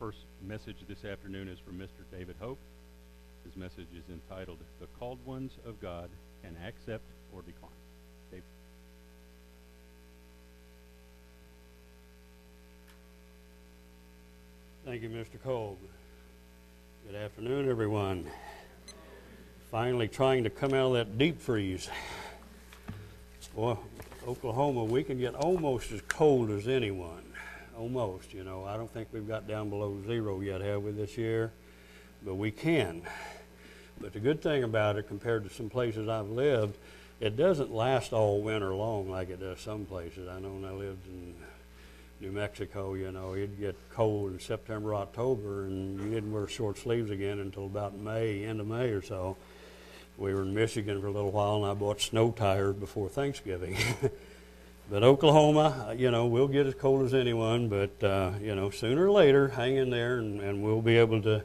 first message this afternoon is from Mr. David Hope. His message is entitled, The Called Ones of God Can Accept or Decline. Dave? Thank you, Mr. Kolb. Good afternoon, everyone. Finally trying to come out of that deep freeze. Boy, Oklahoma, we can get almost as cold as anyone. Almost, you know. I don't think we've got down below zero yet, have we, this year? But we can. But the good thing about it, compared to some places I've lived, it doesn't last all winter long like it does some places. I know when I lived in New Mexico, you know, it'd get cold in September, October, and you didn't wear short sleeves again until about May, end of May or so. We were in Michigan for a little while, and I bought snow tires before Thanksgiving. but Oklahoma, you know, we'll get as cold as anyone, but, uh, you know, sooner or later, hang in there, and, and we'll be able to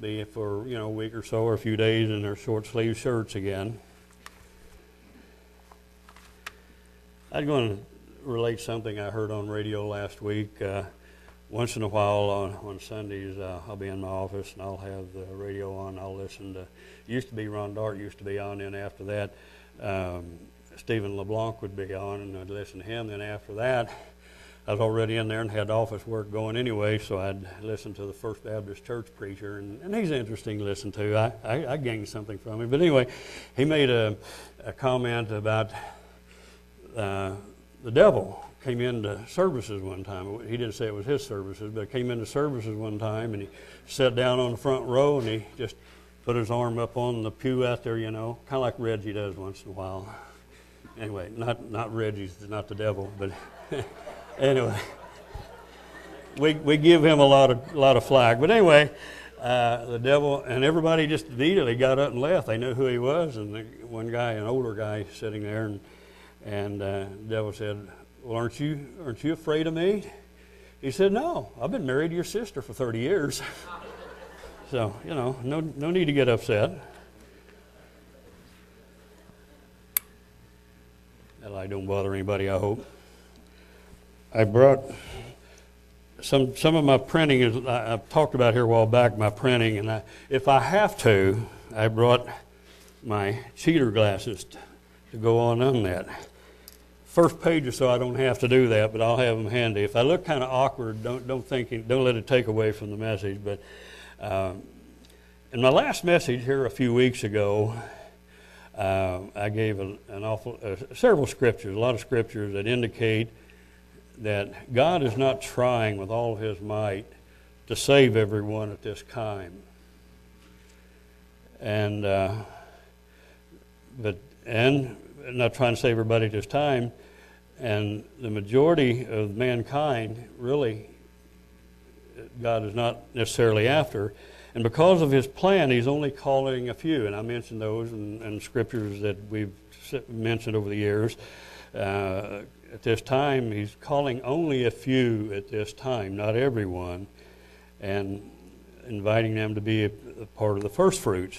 be for, you know, a week or so or a few days in our short sleeve shirts again. I'm going to relate something I heard on radio last week. Uh, once in a while on, on Sundays, uh, I'll be in my office and I'll have the radio on. I'll listen to, used to be Ron Dart used to be on, and after that, um, Stephen LeBlanc would be on, and I'd listen to him. Then after that, I was already in there and had office work going anyway, so I'd listen to the First Baptist Church preacher, and, and he's interesting to listen to. I, I, I gained something from him. But anyway, he made a, a comment about uh, the devil came into services one time. He didn't say it was his services, but came into services one time and he sat down on the front row and he just put his arm up on the pew out there, you know, kind of like Reggie does once in a while. Anyway, not not Reggie's, not the devil, but anyway, we we give him a lot of a lot of flack. But anyway, uh, the devil and everybody just immediately got up and left. They knew who he was, and the, one guy, an older guy, sitting there, and and uh, the devil said, well, aren't you, aren't you afraid of me? He said, No, I've been married to your sister for 30 years. so, you know, no, no need to get upset. Lie don't bother anybody, I hope. I brought some some of my printing is I, have talked about here a while back my printing, and I, if I have to, I brought my cheater glasses to, to go on on that first page or so I don't have to do that, but I'll have them handy. If I look kind of awkward, don't don't think don't let it take away from the message. But um, in my last message here a few weeks ago, uh, I gave a, an awful uh, several scriptures, a lot of scriptures that indicate that God is not trying with all of His might to save everyone at this time. And uh, but and not trying to save everybody at this time, and the majority of mankind, really, God is not necessarily after. And because of his plan, he's only calling a few. And I mentioned those in scriptures that we've mentioned over the years. Uh, at this time, he's calling only a few at this time, not everyone, and inviting them to be a, a part of the first fruits.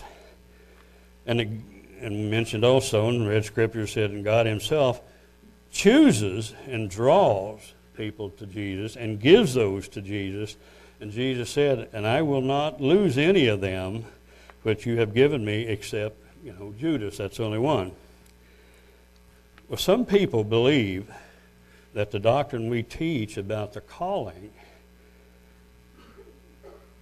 And, it, and mentioned also, and read scripture said, and God himself chooses and draws people to Jesus and gives those to Jesus. And Jesus said, And I will not lose any of them which you have given me except, you know, Judas. That's only one. Well, some people believe that the doctrine we teach about the calling,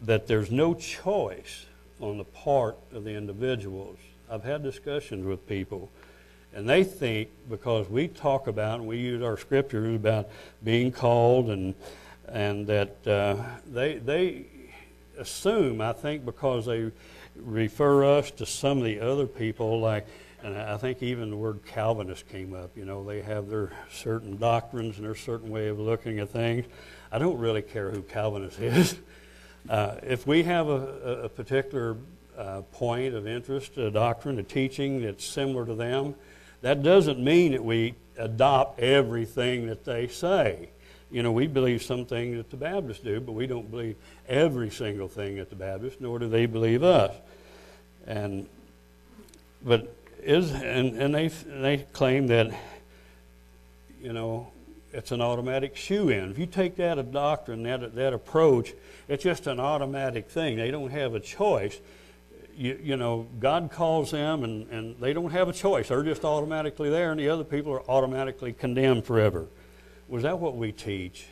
that there's no choice on the part of the individuals. I've had discussions with people and they think because we talk about and we use our scriptures about being called and and that uh, they they assume I think because they refer us to some of the other people like and I think even the word Calvinist came up. You know, they have their certain doctrines and their certain way of looking at things. I don't really care who Calvinist is. Uh, if we have a, a particular uh, point of interest, a doctrine, a teaching that's similar to them, that doesn't mean that we adopt everything that they say. You know, we believe some things that the Baptists do, but we don't believe every single thing that the Baptists, nor do they believe us. And but is and, and they they claim that you know it's an automatic shoe in. If you take that a doctrine, that, that approach, it's just an automatic thing. They don't have a choice. You, you know, God calls them and, and they don't have a choice. They're just automatically there, and the other people are automatically condemned forever. Was that what we teach?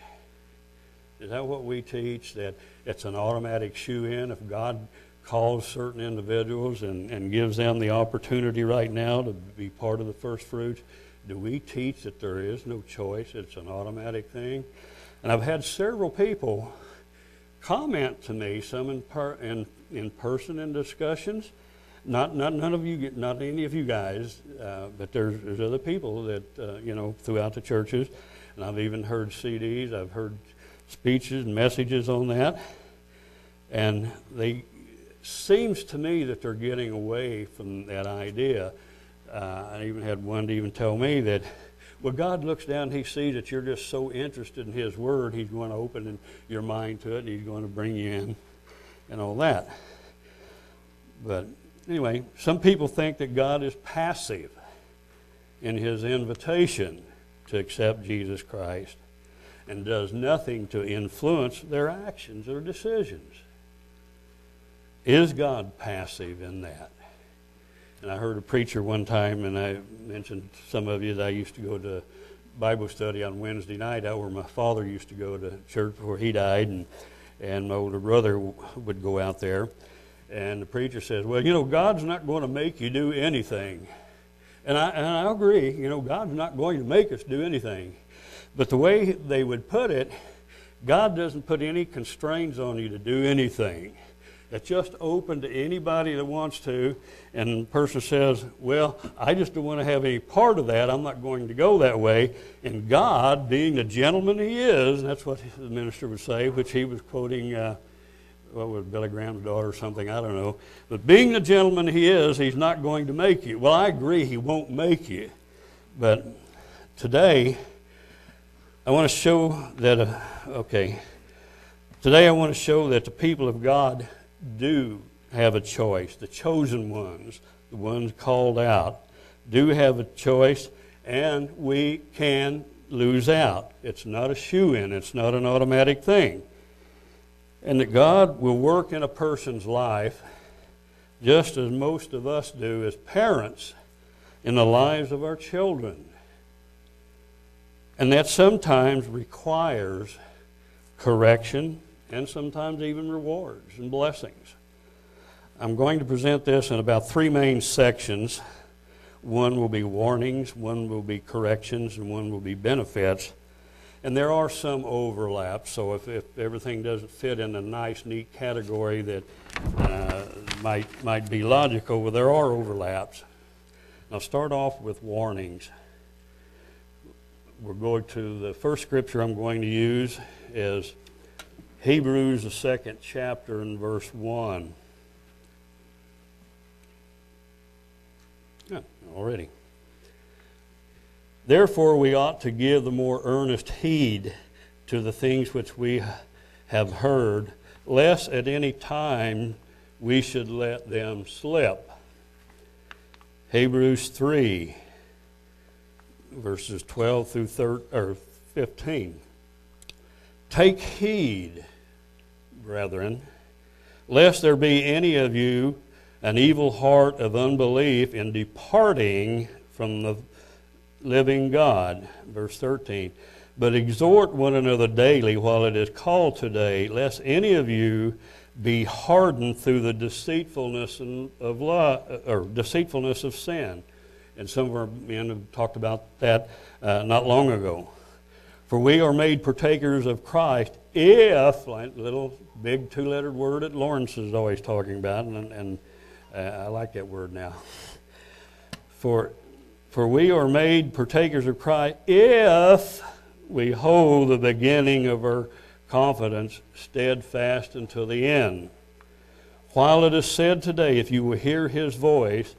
Is that what we teach? That it's an automatic shoe in if God calls certain individuals and, and gives them the opportunity right now to be part of the first fruits? Do we teach that there is no choice? It's an automatic thing? And I've had several people comment to me, some in, per, in, in person in discussions. Not, not none of you, not any of you guys, uh, but there's, there's other people that uh, you know throughout the churches, and I've even heard CDs. I've heard speeches and messages on that, and they seems to me that they're getting away from that idea. Uh, I even had one to even tell me that, well, God looks down, He sees that you're just so interested in His Word, He's going to open your mind to it, and He's going to bring you in, and all that. But anyway, some people think that God is passive in His invitation to accept Jesus Christ and does nothing to influence their actions or decisions. Is God passive in that? And I heard a preacher one time, and I mentioned some of you that I used to go to Bible study on Wednesday night out where my father used to go to church before he died, and, and my older brother would go out there. And the preacher says, Well, you know, God's not going to make you do anything. And I, and I agree, you know, God's not going to make us do anything. But the way they would put it, God doesn't put any constraints on you to do anything. It's just open to anybody that wants to. And the person says, Well, I just don't want to have any part of that. I'm not going to go that way. And God, being the gentleman he is, and that's what the minister would say, which he was quoting, uh, what was Billy Graham's daughter or something, I don't know. But being the gentleman he is, he's not going to make you. Well, I agree, he won't make you. But today, I want to show that, uh, okay, today I want to show that the people of God do have a choice. The chosen ones, the ones called out, do have a choice, and we can lose out. It's not a shoe in, it's not an automatic thing. And that God will work in a person's life just as most of us do as parents in the lives of our children. And that sometimes requires correction and sometimes even rewards and blessings. I'm going to present this in about three main sections. One will be warnings, one will be corrections, and one will be benefits. And there are some overlaps, so if, if everything doesn't fit in a nice, neat category that uh, might, might be logical, well, there are overlaps. I'll start off with warnings. We're going to the first scripture I'm going to use is Hebrews, the second chapter, and verse 1. Yeah, already. Therefore, we ought to give the more earnest heed to the things which we have heard, lest at any time we should let them slip. Hebrews 3, verses 12 through 13, or 15. Take heed brethren, lest there be any of you an evil heart of unbelief in departing from the living God. Verse 13. But exhort one another daily while it is called today, lest any of you be hardened through the deceitfulness of or deceitfulness of sin. And some of our men have talked about that uh, not long ago. For we are made partakers of Christ if, like little big two lettered word that Lawrence is always talking about, and, and uh, I like that word now. For, for we are made partakers of Christ if we hold the beginning of our confidence steadfast until the end. While it is said today, if you will hear his voice,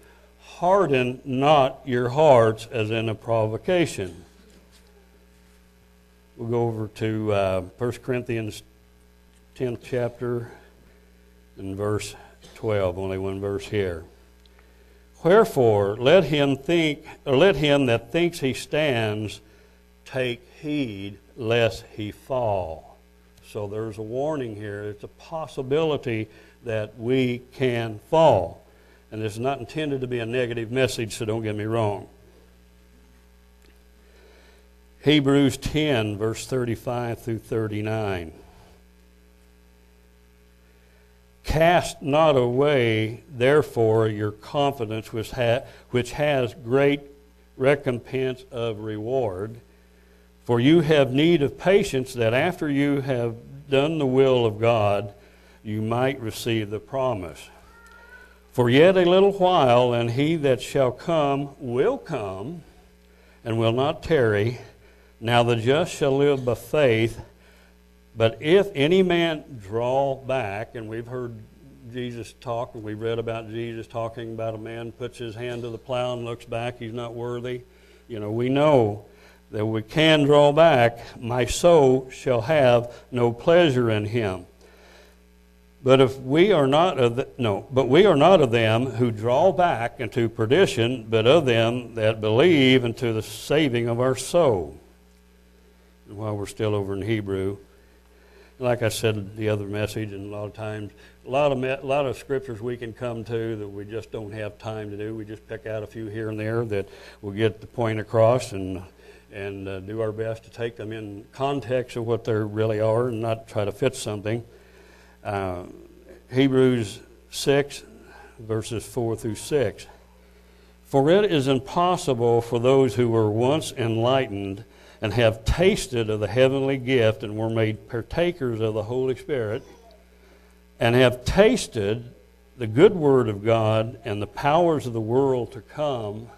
harden not your hearts as in a provocation. We'll go over to uh, 1 Corinthians 10th chapter and verse 12, only one verse here. Wherefore, let him think, or let him that thinks he stands take heed lest he fall. So there's a warning here. It's a possibility that we can fall. And it's not intended to be a negative message, so don't get me wrong. Hebrews 10, verse 35 through 39. Cast not away, therefore, your confidence, which, ha- which has great recompense of reward. For you have need of patience, that after you have done the will of God, you might receive the promise. For yet a little while, and he that shall come will come, and will not tarry. Now the just shall live by faith. But if any man draw back, and we've heard Jesus talk, and we've read about Jesus talking about a man puts his hand to the plow and looks back, he's not worthy. You know, we know that we can draw back. My soul shall have no pleasure in him. But if we are not of the, no, but we are not of them who draw back into perdition, but of them that believe into the saving of our soul while we're still over in Hebrew. Like I said the other message, and a lot of times, a lot of a lot of scriptures we can come to that we just don't have time to do. We just pick out a few here and there that will get the point across, and and uh, do our best to take them in context of what they really are, and not try to fit something. Uh, Hebrews six, verses four through six. For it is impossible for those who were once enlightened and have tasted of the heavenly gift and were made partakers of the Holy Spirit, and have tasted the good word of God and the powers of the world to come,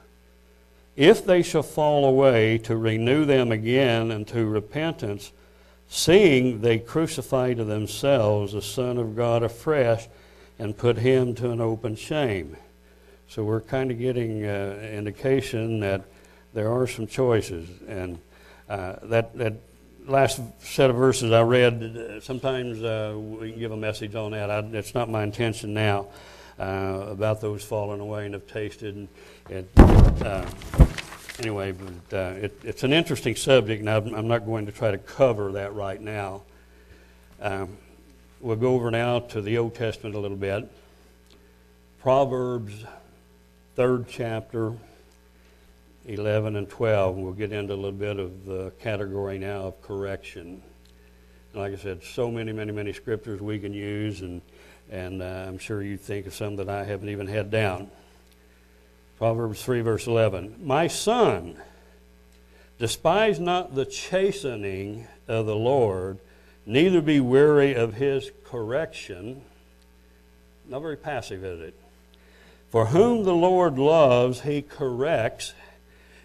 if they shall fall away, to renew them again unto repentance, seeing they crucify to themselves the Son of God afresh and put him to an open shame. So we're kind of getting uh, indication that there are some choices, and uh, that, that last set of verses I read, uh, sometimes uh, we give a message on that. I, it's not my intention now uh, about those falling away and have tasted. And, and uh, anyway, but, uh, it, it's an interesting subject, and I'm, I'm, not going to try to cover that right now. Um, we'll go over now to the Old Testament a little bit. Proverbs, third chapter. 11 and 12. We'll get into a little bit of the category now of correction. Like I said, so many, many, many scriptures we can use, and, and uh, I'm sure you think of some that I haven't even had down. Proverbs 3, verse 11. My son, despise not the chastening of the Lord, neither be weary of his correction. Not very passive, is it? For whom the Lord loves, he corrects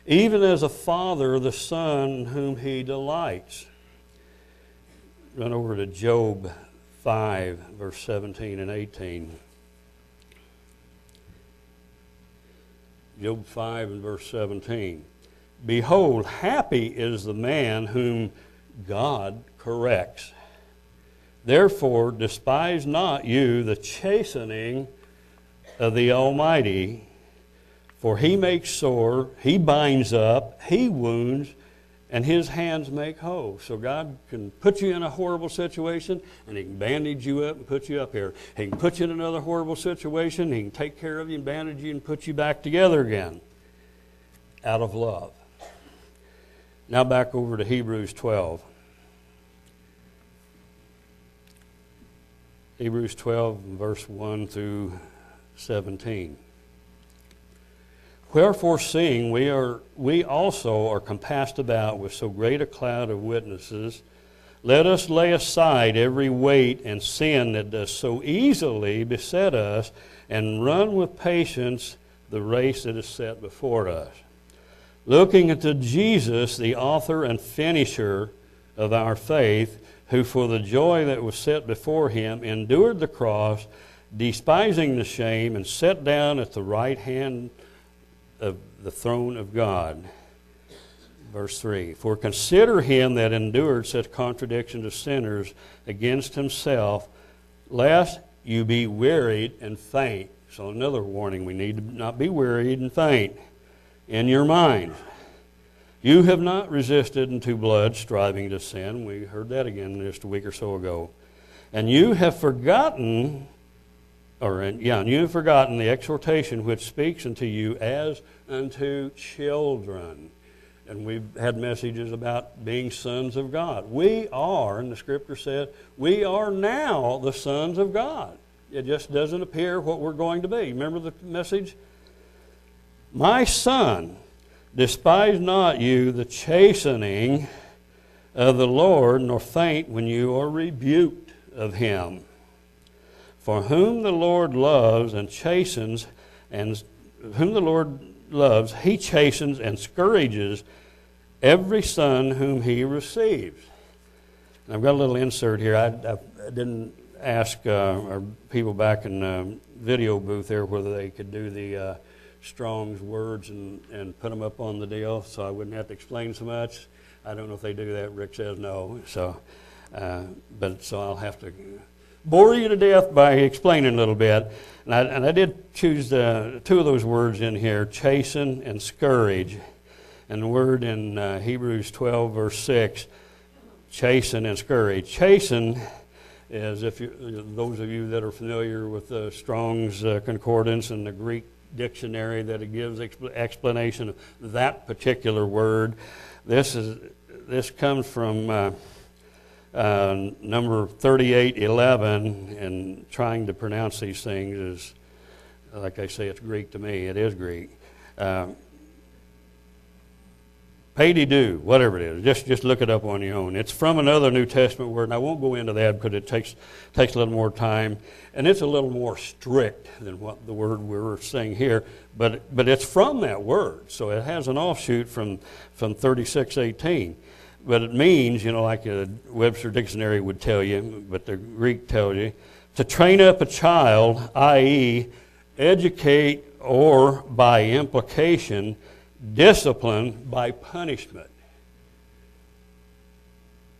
even as a father the son whom he delights. Run over to Job 5, verse 17 and 18. Job 5 and verse 17. Behold, happy is the man whom God corrects. Therefore, despise not you the chastening of the Almighty for he makes sore, he binds up, he wounds, and his hands make whole. So God can put you in a horrible situation, and he can bandage you up and put you up here. He can put you in another horrible situation, he can take care of you and bandage you and put you back together again out of love. Now back over to Hebrews 12. Hebrews 12, verse 1 through 17. Wherefore, seeing we, are, we also are compassed about with so great a cloud of witnesses, let us lay aside every weight and sin that does so easily beset us, and run with patience the race that is set before us. Looking unto Jesus, the author and finisher of our faith, who for the joy that was set before him endured the cross, despising the shame, and sat down at the right hand of the throne of God. Verse 3 For consider him that endured such contradiction of sinners against himself, lest you be wearied and faint. So, another warning we need to not be wearied and faint in your mind. You have not resisted unto blood, striving to sin. We heard that again just a week or so ago. And you have forgotten, or yeah, and you have forgotten the exhortation which speaks unto you as unto children. And we've had messages about being sons of God. We are, and the scripture said, we are now the sons of God. It just doesn't appear what we're going to be. Remember the message? My son, Despise not you the chastening of the Lord, nor faint when you are rebuked of him. For whom the Lord loves and chastens, and whom the Lord loves, he chastens and scourges every son whom he receives. And I've got a little insert here. I, I didn't ask uh, our people back in the video booth there whether they could do the. Uh, Strong's words and, and put them up on the deal so I wouldn't have to explain so much. I don't know if they do that. Rick says no. So, uh, but so I'll have to bore you to death by explaining a little bit. And I, and I did choose two of those words in here chasten and scourge. And the word in uh, Hebrews 12, verse 6, chasten and scourge. Chasten is, if you, those of you that are familiar with the Strong's uh, Concordance and the Greek dictionary that it gives explanation of that particular word. This is this comes from uh, uh, number 3811, and trying to pronounce these things is, like I say, it's Greek to me. It is Greek. Uh, Pay-de-do, whatever it is. Just, just look it up on your own. It's from another New Testament word, and I won't go into that because it takes, takes a little more time. And it's a little more strict than what the word we are saying here, but, but it's from that word. So it has an offshoot from, from 3618. But it means, you know, like a Webster Dictionary would tell you, but the Greek tells you, to train up a child, i.e., educate or by implication, discipline by punishment.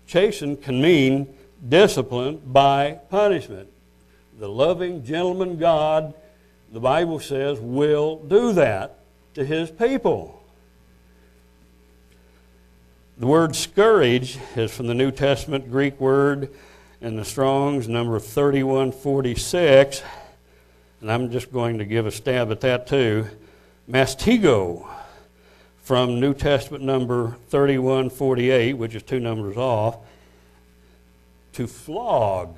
Chasten can mean discipline by punishment. The loving gentleman God, the Bible says, will do that to his people. The word scourge is from the New Testament Greek word in the Strong's number 3146, and I'm just going to give a stab at that too. Mastigo from New Testament number 3148, which is two numbers off, to flog.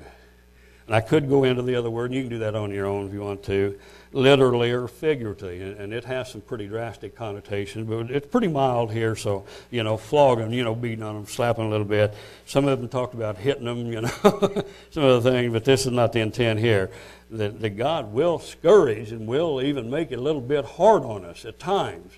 And I could go into the other word, and you can do that on your own if you want to, literally or figuratively. And, it has some pretty drastic connotations, but it's pretty mild here. So, you know, flogging, you know, beating on them, slapping a little bit. Some of them talked about hitting them, you know, some of the things, but this is not the intent here. That, that God will scourge and will even make it a little bit hard on us at times.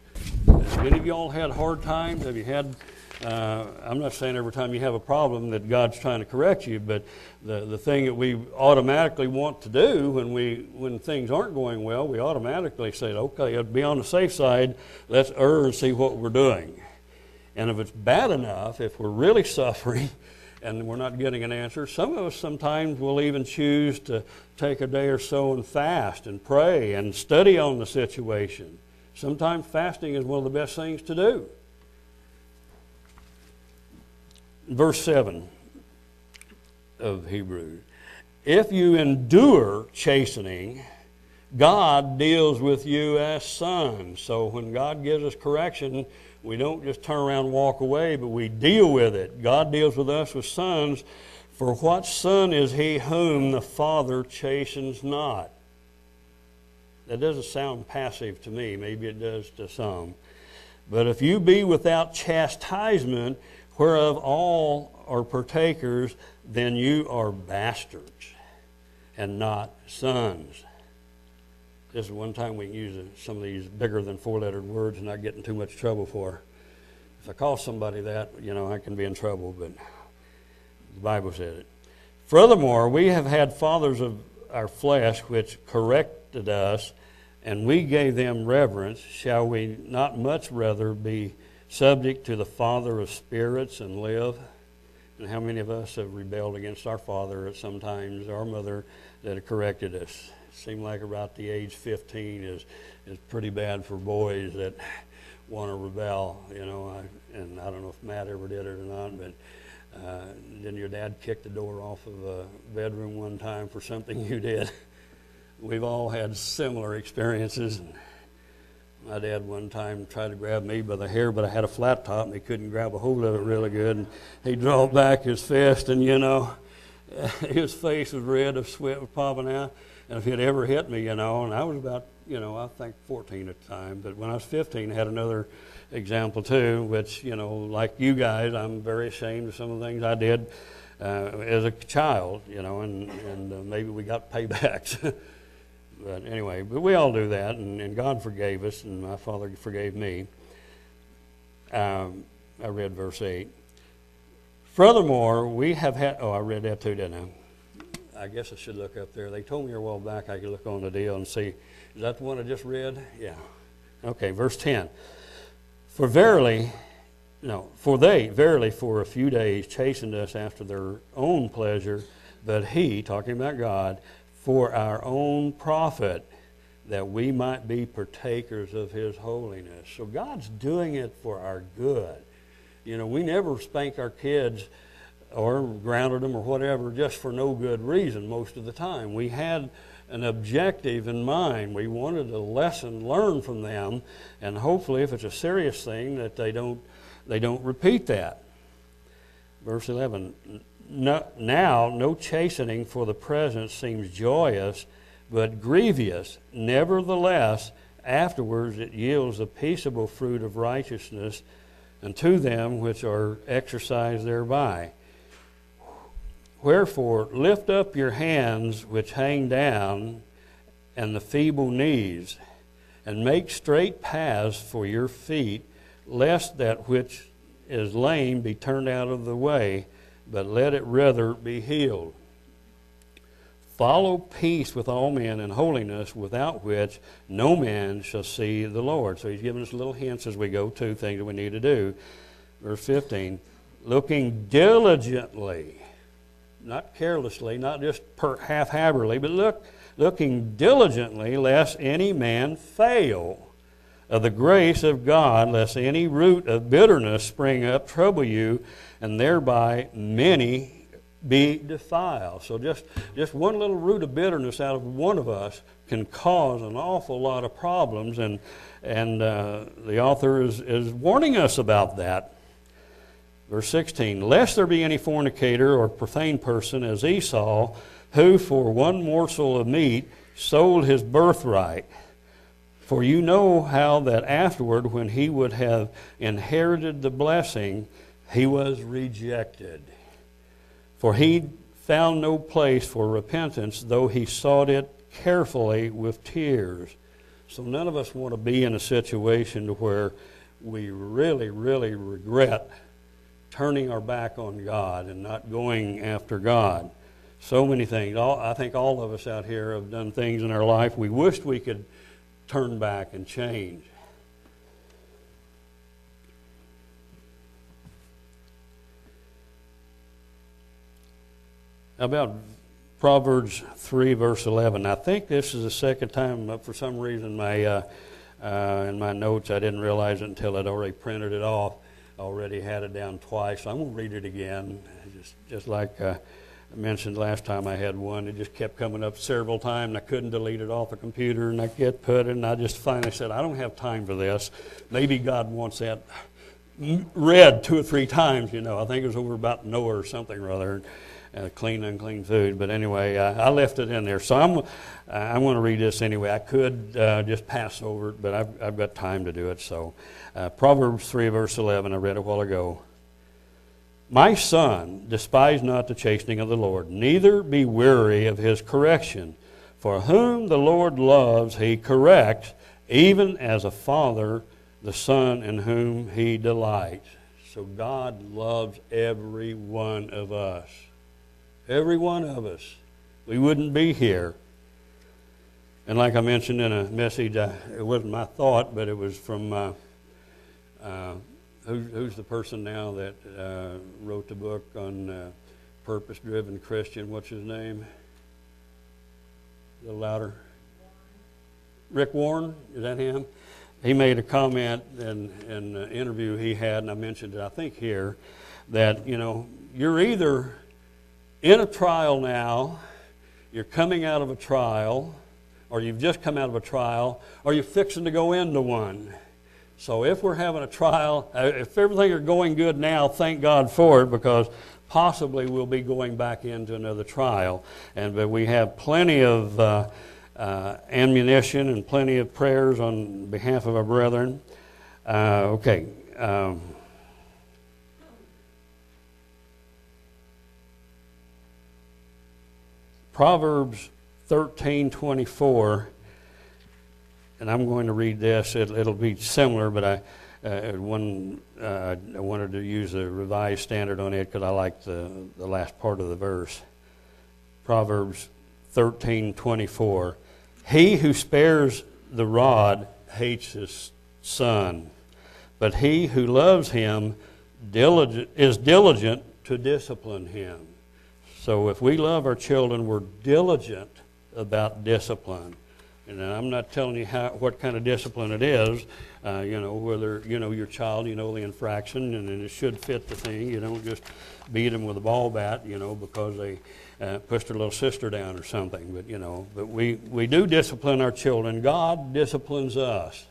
Have any of y'all had hard times? Have you had, uh, I'm not saying every time you have a problem that God's trying to correct you, but the, the thing that we automatically want to do when, we, when things aren't going well, we automatically say, okay, be on the safe side, let's err and see what we're doing. And if it's bad enough, if we're really suffering, and we're not getting an answer. Some of us sometimes will even choose to take a day or so and fast and pray and study on the situation. Sometimes fasting is one of the best things to do. Verse 7 of Hebrews. If you endure chastening, God deals with you as sons. So when God gives us correction, we don't just turn around and walk away, but we deal with it. God deals with us as sons. For what son is he whom the Father chastens not? That doesn't sound passive to me. Maybe it does to some. But if you be without chastisement, whereof all are partakers, then you are bastards and not sons. This is one time we can use some of these bigger than four lettered words and not get in too much trouble for. If I call somebody that, you know, I can be in trouble, but the Bible said it. Furthermore, we have had fathers of our flesh which corrected us, and we gave them reverence, shall we not much rather be subject to the Father of spirits and live? And how many of us have rebelled against our father at some times, our mother that corrected us? Seemed like about the age 15 is, is pretty bad for boys that want to rebel, you know. I, and I don't know if Matt ever did it or not, but uh, then your dad kicked the door off of a bedroom one time for something you did. We've all had similar experiences. My dad one time tried to grab me by the hair, but I had a flat top and he couldn't grab a hold of it really good. And he drove back his fist, and you know, his face was red, the sweat was popping out. And if he'd ever hit me, you know, and I was about, you know, I think 14 at the time, but when I was 15, I had another example too, which, you know, like you guys, I'm very ashamed of some of the things I did uh, as a child, you know, and, and uh, maybe we got paybacks. But anyway, but we all do that, and, and God forgave us, and my Father forgave me. Um, I read verse 8. Furthermore, we have had, oh, I read that too, didn't I? I guess I should look up there. They told me a while back I could look on the deal and see. Is that the one I just read? Yeah. Okay, verse 10. For verily, no, for they, verily, for a few days chastened us after their own pleasure, but he, talking about God, for our own profit, that we might be partakers of his holiness. So God's doing it for our good. You know, we never spank our kids or grounded them or whatever just for no good reason most of the time. We had an objective in mind. We wanted a lesson learned from them, and hopefully, if it's a serious thing, that they don't they don't repeat that. Verse 11 no, now no chastening for the present seems joyous, but grievous. Nevertheless, afterwards it yields the peaceable fruit of righteousness unto them which are exercised thereby. Wherefore, lift up your hands which hang down, and the feeble knees, and make straight paths for your feet, lest that which is lame be turned out of the way but let it rather be healed. Follow peace with all men and holiness, without which no man shall see the Lord. So he's giving us little hints as we go to things that we need to do. Verse 15 looking diligently, not carelessly, not just half haphazardly, but look, looking diligently, lest any man fail of the grace of God, lest any root of bitterness spring up, trouble you and thereby many be defiled. So just, just one little root of bitterness out of one of us can cause an awful lot of problems, and, and uh, the author is, is warning us about that. Verse 16 Lest there be any fornicator or profane person as Esau, who for one morsel of meat sold his birthright. For you know how that afterward, when he would have inherited the blessing, he was rejected. For he found no place for repentance, though he sought it carefully with tears. So none of us want to be in a situation where we really, really regret turning our back on God and not going after God. So many things. All, I think all of us out here have done things in our life we wished we could turn back and change. About Proverbs 3, verse 11? I think this is the second time, but for some reason, my, uh, uh, in my notes, I didn't realize it until I'd already printed it off. already had it down twice. So I'm going to read it again. Just, just like uh, I mentioned last time I had one, it just kept coming up several times, and I couldn't delete it off the computer, and I get put it, and I just finally said, I don't have time for this. Maybe God wants that read two or three times, you know. I think it was over about Noah or something or other uh, clean, unclean food. But anyway, I left it in there. So I'm, uh, I'm going to read this anyway. I could uh, just pass over it, but I've, I've got time to do it. So uh, Proverbs 3, verse 11, I read a while ago. My son, despise not the chastening of the Lord, neither be weary of his correction. For whom the Lord loves, he corrects, even as a father the son in whom he delights. So God loves every one of us. Every one of us. We wouldn't be here. And like I mentioned in a message, I, it wasn't my thought, but it was from uh, uh, who, who's the person now that uh, wrote the book on uh, purpose driven Christian? What's his name? A little louder. Rick Warren, is that him? he made a comment in, in an interview he had, and I mentioned it, I think, here, that, you know, you're either in a trial now, you're coming out of a trial, or you've just come out of a trial, or you're fixing to go into one. So if we're having a trial, uh, if everything are going good now, thank God for it because possibly we'll be going back into another trial. And but we have plenty of uh, uh, ammunition and plenty of prayers on behalf of our brethren. Uh, okay. Um, Proverbs 13:24 and I'm going to read this. It, will be similar, but I uh, one uh, I wanted to use a revised standard on it because I like the the last part of the verse. Proverbs thirteen twenty four. He who spares the rod hates his son, but he who loves him diligent, is diligent to discipline him. So if we love our children, we're diligent about discipline. And I'm not telling you how, what kind of discipline it is. Uh, you know, whether, you know, your child, you know the infraction, and, and it should fit the thing. You don't just beat them with a ball bat, you know, because they uh, pushed their little sister down or something. But, you know, but we, we do discipline our children. God disciplines us.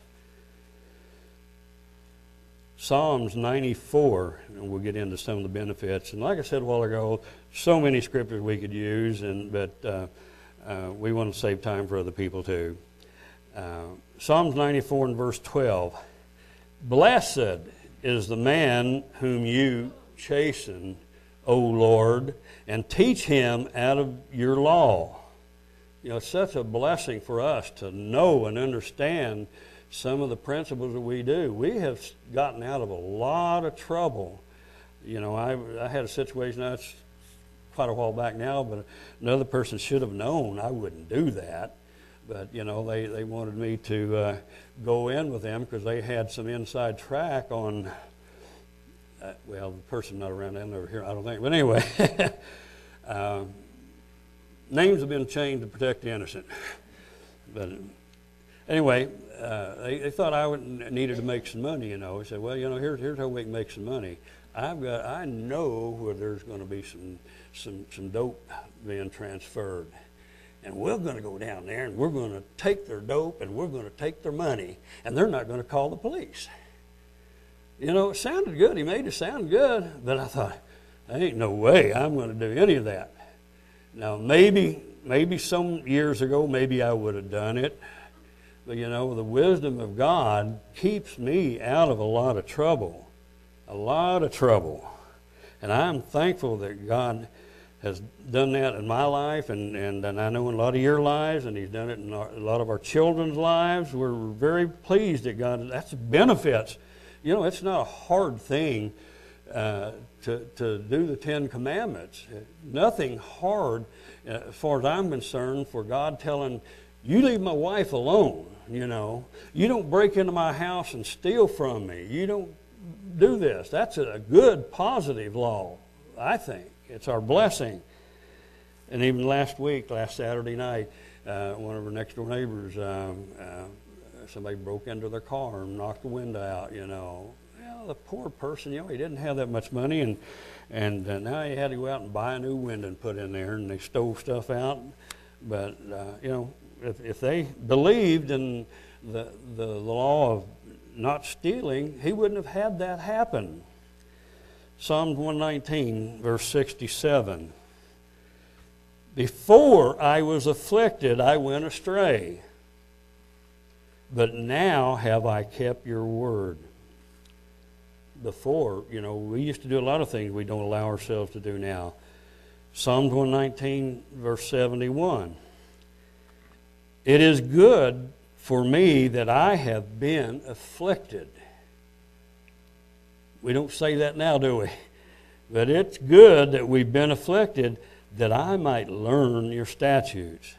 Psalms 94, and we'll get into some of the benefits. And like I said a while ago, so many scriptures we could use, and but uh, uh, we want to save time for other people too. Uh, Psalms 94 and verse 12. Blessed is the man whom you chasten, O Lord, and teach him out of your law. You know, it's such a blessing for us to know and understand some of the principles that we do. We have gotten out of a lot of trouble. You know, I, I had a situation, that's quite a while back now, but another person should have known I wouldn't do that. But, you know, they, they wanted me to uh, go in with them because they had some inside track on, uh, well, the person not around, they'll never hear, I don't think. But anyway, uh, names have been changed to protect the innocent. But anyway, uh, they, they, thought I would, needed to make some money, you know. I said, well, you know, here's, here's how we can make some money. I've got, I know where there's going to be some some, some dope being transferred. And we're going to go down there and we're going to take their dope and we're going to take their money and they're not going to call the police. You know, it sounded good. He made it sound good, but I thought, there ain't no way I'm going to do any of that. Now, maybe, maybe some years ago, maybe I would have done it. But you know, the wisdom of God keeps me out of a lot of trouble. A lot of trouble. And I'm thankful that God has done that in my life, and, and, and I know in a lot of your lives, and He's done it in our, a lot of our children's lives. We're very pleased that God, that's benefits. You know, it's not a hard thing uh, to, to do the Ten Commandments. Nothing hard, uh, as far as I'm concerned, for God telling, you leave my wife alone, you know. You don't break into my house and steal from me. You don't do this. That's a good, positive law, I think. It's our blessing. And even last week, last Saturday night, uh, one of our next door neighbors, um, uh, somebody broke into their car and knocked the window out. You know, well, the poor person, you know, he didn't have that much money, and and uh, now he had to go out and buy a new window and put in there, and they stole stuff out. But uh, you know, if if they believed in the the law of not stealing, he wouldn't have had that happen. Psalm 119, verse 67. Before I was afflicted, I went astray, but now have I kept your word. Before, you know, we used to do a lot of things we don't allow ourselves to do now. Psalm 119, verse 71. It is good for me that I have been afflicted we don't say that now, do we? But it's good that we've been afflicted that I might learn your statutes.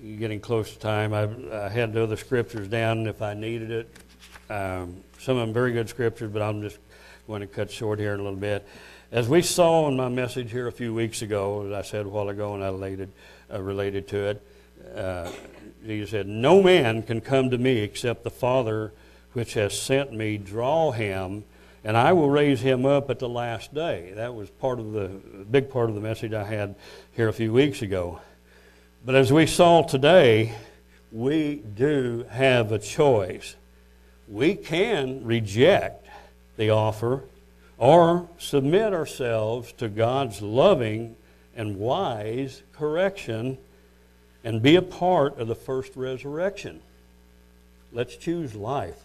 You're getting close to time. I've, I had the other scriptures down if I needed it. Um, some of them very good scriptures, but I'm just going to cut short here in a little bit. As we saw in my message here a few weeks ago, as I said a while ago, and I related, uh, related to it, uh, Jesus said, No man can come to me except the Father which has sent me draw him, and I will raise him up at the last day. That was part of the big part of the message I had here a few weeks ago. But as we saw today, we do have a choice. We can reject the offer or submit ourselves to God's loving and wise correction and be a part of the first resurrection. Let's choose life.